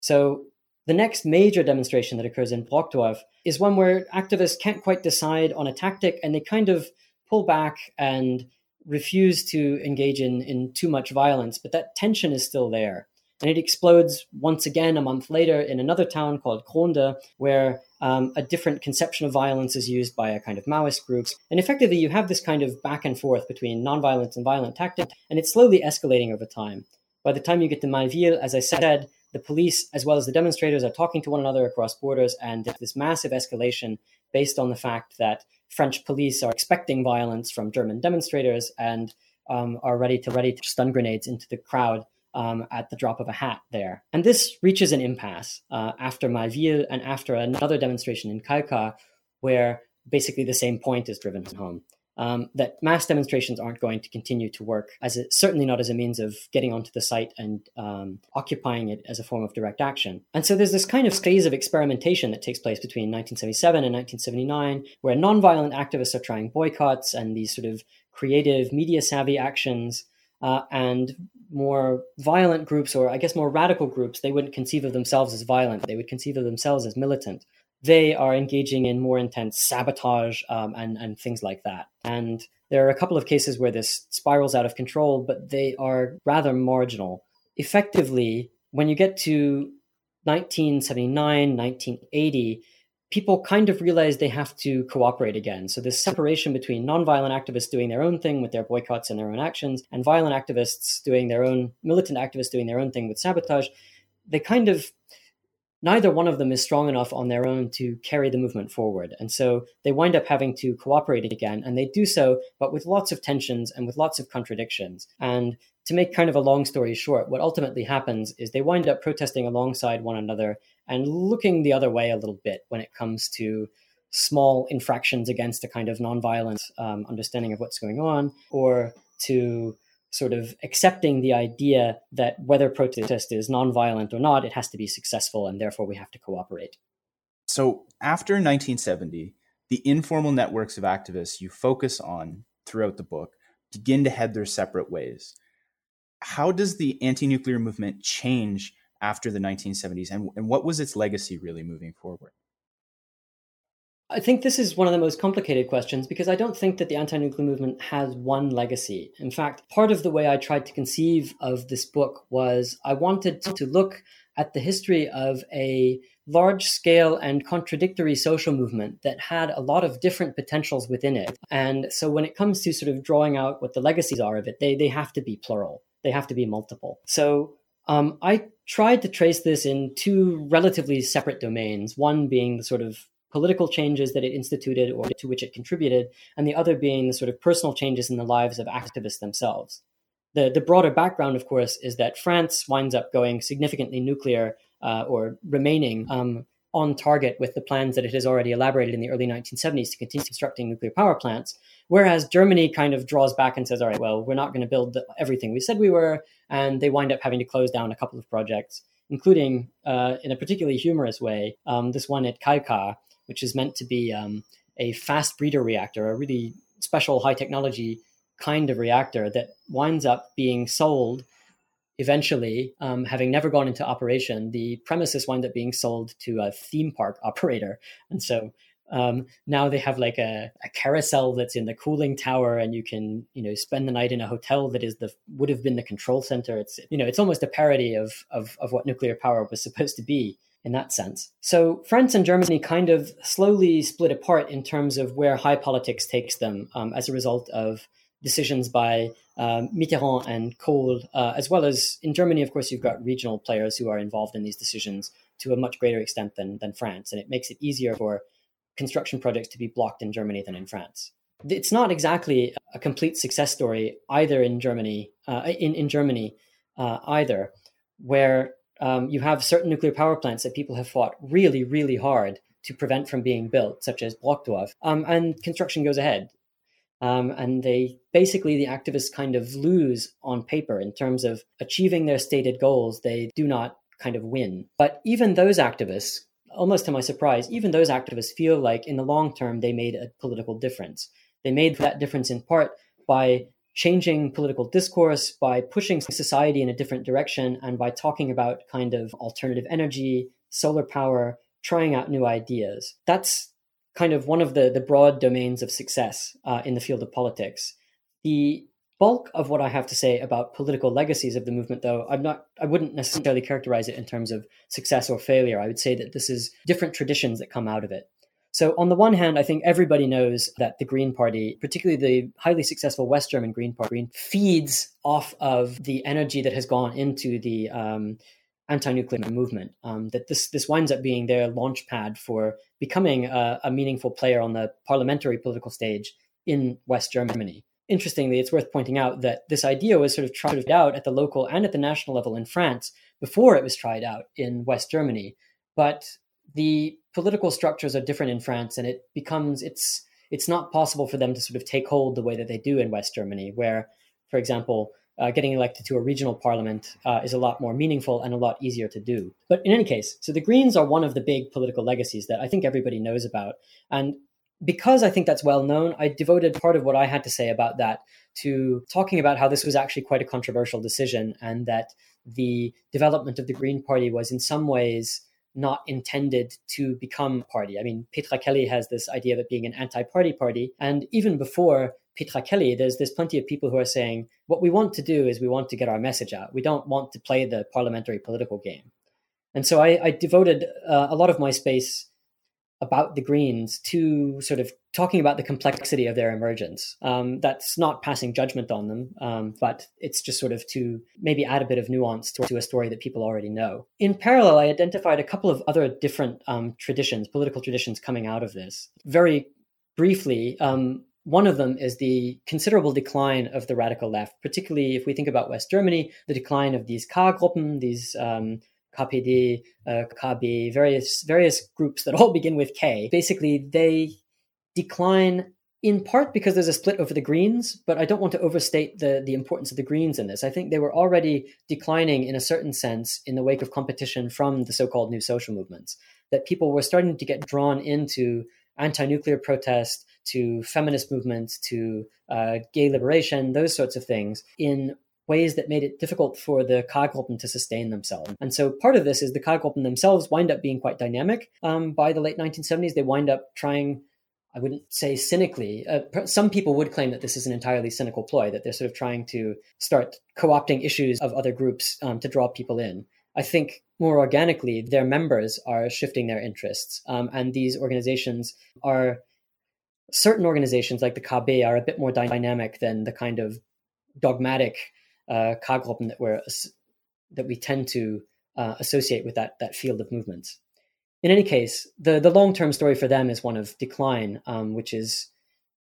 So the next major demonstration that occurs in Brokdorf is one where activists can't quite decide on a tactic and they kind of pull back and refuse to engage in, in too much violence, but that tension is still there. And it explodes once again a month later in another town called Grohnde, where um, a different conception of violence is used by a kind of Maoist groups. And effectively, you have this kind of back and forth between nonviolence and violent tactics, and it's slowly escalating over time. By the time you get to Malville, as I said, the police as well as the demonstrators are talking to one another across borders, and this massive escalation based on the fact that French police are expecting violence from German demonstrators and um, are ready to ready to stun grenades into the crowd um, at the drop of a hat there. And this reaches an impasse uh, after Malville and after another demonstration in Kalkar, where basically the same point is driven home um, that mass demonstrations aren't going to continue to work as a, certainly not as a means of getting onto the site and um, occupying it as a form of direct action. And so there's this kind of phase of experimentation that takes place between 1977 and 1979, where nonviolent activists are trying boycotts and these sort of creative, media savvy actions. Uh, and more violent groups, or I guess more radical groups, they wouldn't conceive of themselves as violent. They would conceive of themselves as militant they are engaging in more intense sabotage um, and, and things like that. And there are a couple of cases where this spirals out of control, but they are rather marginal. Effectively, when you get to 1979, 1980, people kind of realize they have to cooperate again. So this separation between nonviolent activists doing their own thing with their boycotts and their own actions, and violent activists doing their own militant activists doing their own thing with sabotage, they kind of neither one of them is strong enough on their own to carry the movement forward. And so they wind up having to cooperate again. And they do so, but with lots of tensions and with lots of contradictions. And to make kind of a long story short, what ultimately happens is they wind up protesting alongside one another and looking the other way a little bit when it comes to small infractions against a kind of nonviolent um, understanding of what's going on or to sort of accepting the idea that whether protest is nonviolent or not, it has to be successful, and therefore we have to cooperate. So after 1970, the informal networks of activists you focus on throughout the book begin to head their separate ways. How does the anti nuclear movement change after the 1970s, and, and what was its legacy really moving forward? I think this is one of the most complicated questions because I don't think that the anti nuclear movement has one legacy. In fact, part of the way I tried to conceive of this book was I wanted to look at the history of a large scale and contradictory social movement that had a lot of different potentials within it. And so when it comes to sort of drawing out what the legacies are of it, they, they have to be plural, they have to be multiple. So um, I tried to trace this in two relatively separate domains, one being the sort of political changes that it instituted or to which it contributed, and the other being the sort of personal changes in the lives of activists themselves. The, the broader background, of course, is that France winds up going significantly nuclear uh, or remaining um, on target with the plans that it has already elaborated in the early 1970s to continue constructing nuclear power plants. Whereas Germany kind of draws back and says, all right, well, we're not going to build the, everything we said we were. And they wind up having to close down a couple of projects, including, uh, in a particularly humorous way, um, this one at Kalkar, which is meant to be um, a fast breeder reactor, a really special high technology kind of reactor that winds up being sold eventually, um, having never gone into operation. The premises wind up being sold to a theme park operator. And so um, now they have like a, a, carousel that's in the cooling tower and you can you know spend the night in a hotel that is the would have been the control center it's you know it's almost a parody of of, of what nuclear power was supposed to be in that sense. So France and Germany kind of slowly split apart in terms of where high politics takes them um, as a result of decisions by um, Mitterrand and Kohl, uh, as well as in Germany, of course, you've got regional players who are involved in these decisions to a much greater extent than, than France. And it makes it easier for construction projects to be blocked in Germany than in France. It's not exactly a complete success story either in Germany, uh, in, in Germany uh, either, where um, you have certain nuclear power plants that people have fought really, really hard to prevent from being built, such as Brokdorf, um, and construction goes ahead. Um, and they basically, the activists kind of lose on paper in terms of achieving their stated goals. They do not kind of win. But even those activists, almost to my surprise, even those activists feel like in the long term they made a political difference. They made that difference in part by changing political discourse, by pushing society in a different direction, and by talking about kind of alternative energy, solar power, trying out new ideas. That's kind of one of the, the broad domains of success uh, in the field of politics. The bulk of what I have to say about political legacies of the movement, though, I'm not I wouldn't necessarily characterize it in terms of success or failure. I would say that this is different traditions that come out of it. So, on the one hand, I think everybody knows that the Green Party, particularly the highly successful West German Green Party, feeds off of the energy that has gone into the um, anti-nuclear movement. Um, that this this winds up being their launch pad for becoming a, a meaningful player on the parliamentary political stage in West Germany. Interestingly, it's worth pointing out that this idea was sort of tried out at the local and at the national level in France before it was tried out in West Germany. But the political structures are different in France, and it becomes it's it's not possible for them to sort of take hold the way that they do in West Germany, where, for example, uh, getting elected to a regional parliament uh, is a lot more meaningful and a lot easier to do. But in any case, so the Greens are one of the big political legacies that I think everybody knows about. And because I think that's well known, I devoted part of what I had to say about that to talking about how this was actually quite a controversial decision and that the development of the Green Party was in some ways not intended to become party. I mean, Petra Kelly has this idea of it being an anti-party party, and even before Petra Kelly, there's there's plenty of people who are saying what we want to do is we want to get our message out. We don't want to play the parliamentary political game. And so I, I devoted uh, a lot of my space about the Greens to sort of talking about the complexity of their emergence. Um, that's not passing judgment on them, um, but it's just sort of to maybe add a bit of nuance to, to, a story that people already know. In parallel, I identified a couple of other different um, traditions, political traditions coming out of this. Very briefly, um, one of them is the considerable decline of the radical left, particularly if we think about West Germany, the decline of these K-Gruppen, these um, KPD, uh, KB, various various groups that all begin with K. Basically, they decline in part because there's a split over the Greens, but I don't want to overstate the the importance of the Greens in this. I think they were already declining in a certain sense in the wake of competition from the so-called new social movements. That people were starting to get drawn into anti-nuclear protest, to feminist movements, to uh, gay liberation, those sorts of things, in ways that made it difficult for the K-Gruppen to sustain themselves. And so part of this is the K-Gruppen themselves wind up being quite dynamic. Um, by the late 1970s, they wind up trying I wouldn't say cynically. Uh, some people would claim that this is an entirely cynical ploy, that they're sort of trying to start co opting issues of other groups um, to draw people in. I think more organically, their members are shifting their interests. Um, and these organizations are, certain organizations like the KB are a bit more dynamic than the kind of dogmatic uh, that, we're, that we tend to uh, associate with that, that field of movements in any case, the, the long term story for them is one of decline, um, which is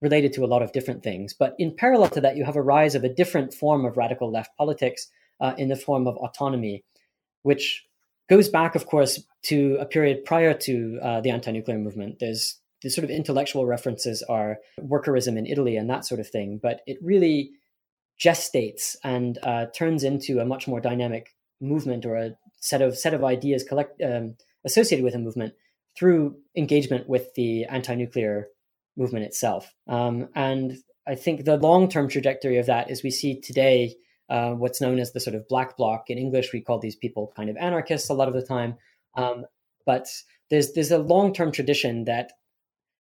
related to a lot of different things. But in parallel to that, you have a rise of a different form of radical left politics uh, in the form of autonomy, which goes back, of course, to a period prior to uh, the anti nuclear movement. There's the sort of intellectual references are workerism in Italy and that sort of thing, but it really gestates and uh, turns into a much more dynamic movement or a set of set of ideas collect um, associated with a movement through engagement with the anti-nuclear movement itself. Um, and I think the long-term trajectory of that is we see today uh, what's known as the sort of black bloc. In English, we call these people kind of anarchists a lot of the time. Um, but there's there's a long-term tradition that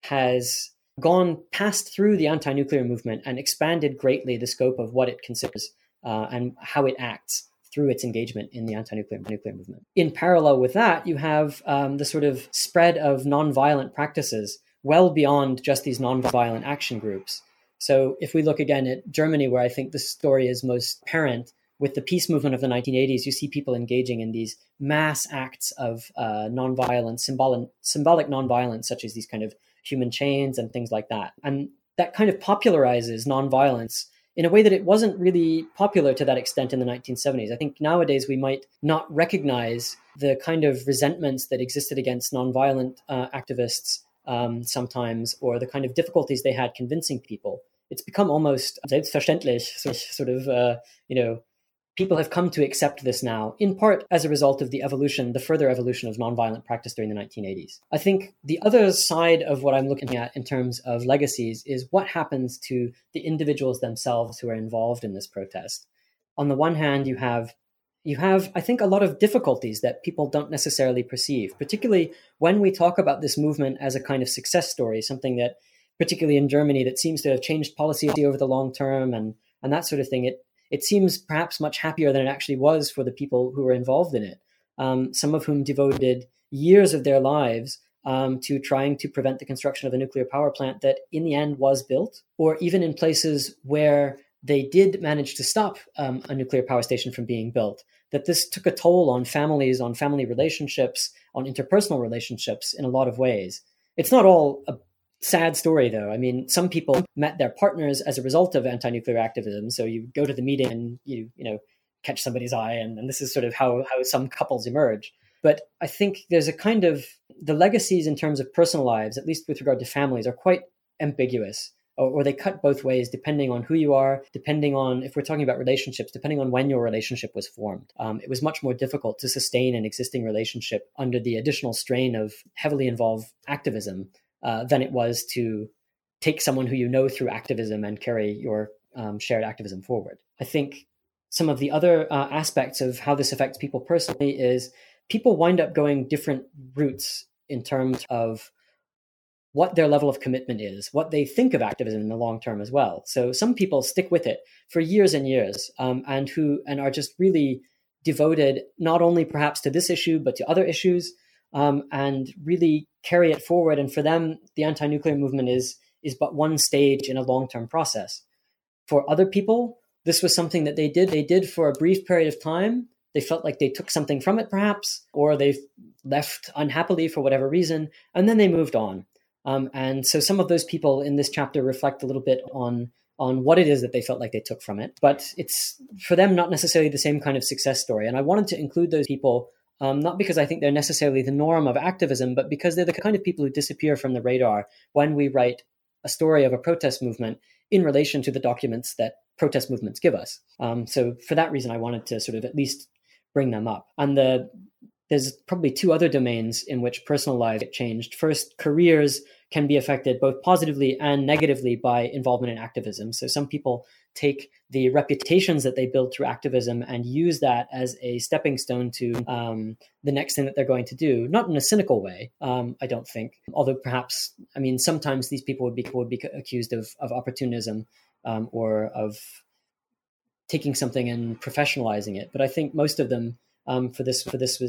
has gone past through the anti-nuclear movement and expanded greatly the scope of what it considers uh, and how it acts through its engagement in the anti-nuclear nuclear movement. In parallel with that, you have um, the sort of spread of nonviolent practices well beyond just these nonviolent action groups. So if we look again at Germany, where I think the story is most apparent, with the peace movement of the 1980s, you see people engaging in these mass acts of uh, nonviolence, symbolic, symbolic nonviolence, such as these kind of human chains and things like that. And that kind of popularizes nonviolence in a way that it wasn't really popular to that extent in the 1970s. I think nowadays we might not recognize the kind of resentments that existed against nonviolent uh, activists um, sometimes, or the kind of difficulties they had convincing people. It's become almost selbstverständlich, sort of, uh, you know, people have come to accept this now, in part as a result of the evolution, the further evolution of nonviolent practice during the 1980s. I think the other side of what I'm looking at in terms of legacies is what happens to the individuals themselves who are involved in this protest. On the one hand, you have you have, I think, a lot of difficulties that people don't necessarily perceive, particularly when we talk about this movement as a kind of success story, something that, particularly in Germany, that seems to have changed policy over the long term and and that sort of thing. It it seems perhaps much happier than it actually was for the people who were involved in it, um, some of whom devoted years of their lives um, to trying to prevent the construction of a nuclear power plant that in the end was built, or even in places where they did manage to stop um, a nuclear power station from being built, that this took a toll on families, on family relationships, on interpersonal relationships in a lot of ways. It's not all a sad story though. I mean some people met their partners as a result of anti-nuclear activism. So you go to the meeting and you you know catch somebody's eye and, and this is sort of how how some couples emerge. But i think there's a kind of the legacies in terms of personal lives at least with regard to families are quite ambiguous or, or they cut both ways depending on who you are depending on if we're talking about relationships depending on when your relationship was formed. Um, it was much more difficult to sustain an existing relationship under the additional strain of heavily involved activism uh, than it was to take someone who you know through activism and carry your um, shared activism forward. I think some of the other uh, aspects of how this affects people personally is people wind up going different routes in terms of what their level of commitment is, what they think of activism in the long term as well. So some people stick with it for years and years, um, and who and are just really devoted not only perhaps to this issue but to other issues, um, and really carry it forward. And for them, the anti-nuclear movement is is but one stage in a long-term process. For other people, this was something that they did. They did for a brief period of time. They felt like they took something from it, perhaps, or they left unhappily for whatever reason, and then they moved on. Um, and so some of those people in this chapter reflect a little bit on on what it is that they felt like they took from it. But it's for them not necessarily the same kind of success story. And I wanted to include those people um, not because I think they're necessarily the norm of activism, but because they're the kind of people who disappear from the radar when we write a story of a protest movement in relation to the documents that protest movements give us. Um, so for that reason, I wanted to sort of at least bring them up. And the there's probably two other domains in which personal lives get changed. First, careers can be affected both positively and negatively by involvement in activism. So some people take the reputations that they build through activism and use that as a stepping stone to um, the next thing that they're going to do. Not in a cynical way, um, I don't think. Although perhaps, I mean, sometimes these people would be would be accused of of opportunism um, or of taking something and professionalizing it. But I think most of them, um, for this for this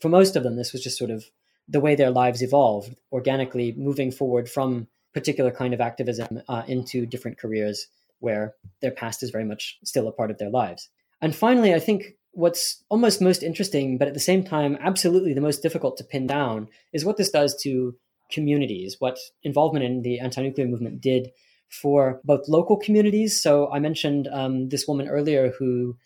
for most of them, this was just sort of the way their lives evolved organically, moving forward from particular kind of activism uh, into different careers where their past is very much still a part of their lives. And finally, I think what's almost most interesting, but at the same time, absolutely the most difficult to pin down, is what this does to communities, what involvement in the anti nuclear movement did for both local communities. So I mentioned um, this woman earlier who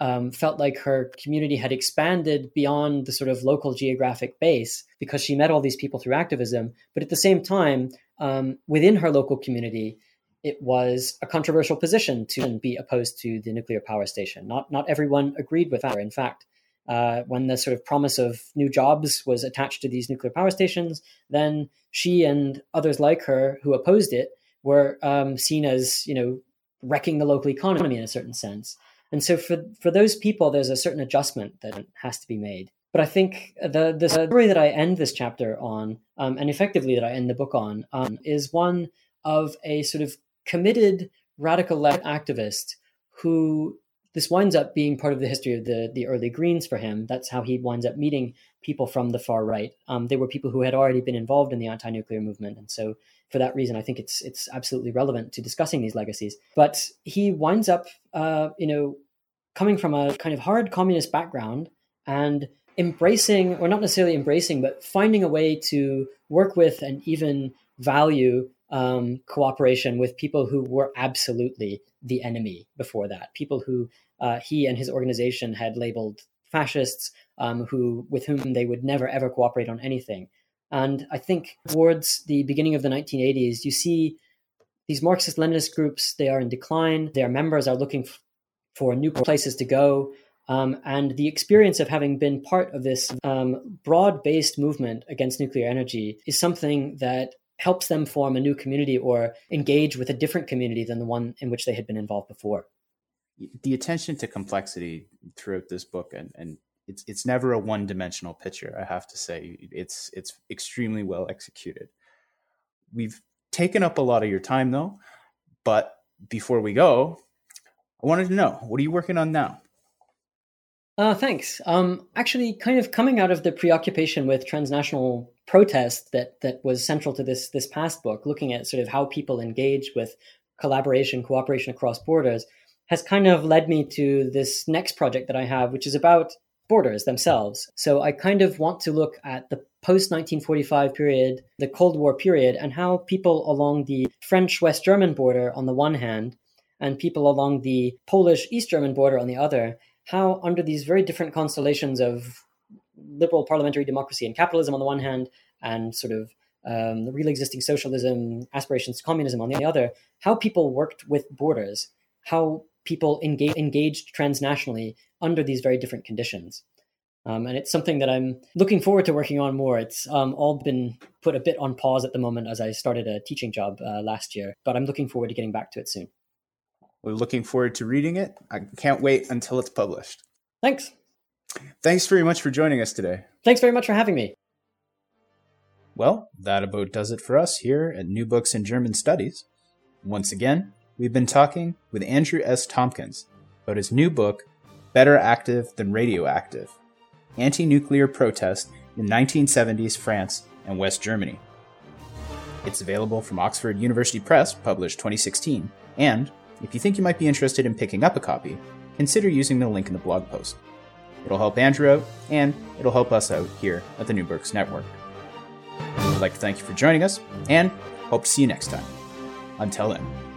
um, felt like her community had expanded beyond the sort of local geographic base because she met all these people through activism. But at the same time, um, within her local community, it was a controversial position to be opposed to the nuclear power station. Not not everyone agreed with her. In fact, uh, when the sort of promise of new jobs was attached to these nuclear power stations, then she and others like her who opposed it were um, seen as you know wrecking the local economy in a certain sense. And so for for those people, there's a certain adjustment that has to be made. But I think the the story that I end this chapter on, um, and effectively that I end the book on, um, is one of a sort of committed radical left activist who this winds up being part of the history of the the early Greens for him. That's how he winds up meeting people from the far right. Um, they were people who had already been involved in the anti-nuclear movement, and so for that reason, I think it's it's absolutely relevant to discussing these legacies. But he winds up, uh, you know, coming from a kind of hard communist background and embracing, or not necessarily embracing, but finding a way to work with and even value um, cooperation with people who were absolutely the enemy before that. People who uh, he and his organization had labeled fascists, um, who with whom they would never ever cooperate on anything. And I think towards the beginning of the 1980s, you see these Marxist Leninist groups, they are in decline. Their members are looking f- for new places to go. Um, and the experience of having been part of this um, broad based movement against nuclear energy is something that helps them form a new community or engage with a different community than the one in which they had been involved before. The attention to complexity throughout this book and, and it's it's never a one dimensional picture. I have to say it's it's extremely well executed. We've taken up a lot of your time though, but before we go, I wanted to know what are you working on now? Uh, thanks. Um, actually, kind of coming out of the preoccupation with transnational protest that that was central to this this past book, looking at sort of how people engage with collaboration, cooperation across borders, has kind of led me to this next project that I have, which is about borders themselves. So I kind of want to look at the post 1945 period, the Cold War period, and how people along the French West German border on the one hand, and people along the Polish East German border on the other, how under these very different constellations of liberal parliamentary democracy and capitalism on the one hand, and sort of um, the real existing socialism, aspirations to communism on the other, how people worked with borders, how people engage, engaged transnationally under these very different conditions. Um, and it's something that I'm looking forward to working on more. It's um, all been put a bit on pause at the moment as I started a teaching job uh, last year, but I'm looking forward to getting back to it soon. We're looking forward to reading it. I can't wait until it's published. Thanks. Thanks very much for joining us today. Thanks very much for having me. Well, that about does it for us here at New Books in German Studies. Once again, we've been talking with Andrew S. Tompkins about his new book, Better Active Than Radioactive Anti Nuclear Protest in 1970s France and West Germany. It's available from Oxford University Press, published 2016, and if you think you might be interested in picking up a copy, consider using the link in the blog post. It'll help Andrew out, and it'll help us out here at the New Books Network. I'd like to thank you for joining us, and hope to see you next time. Until then.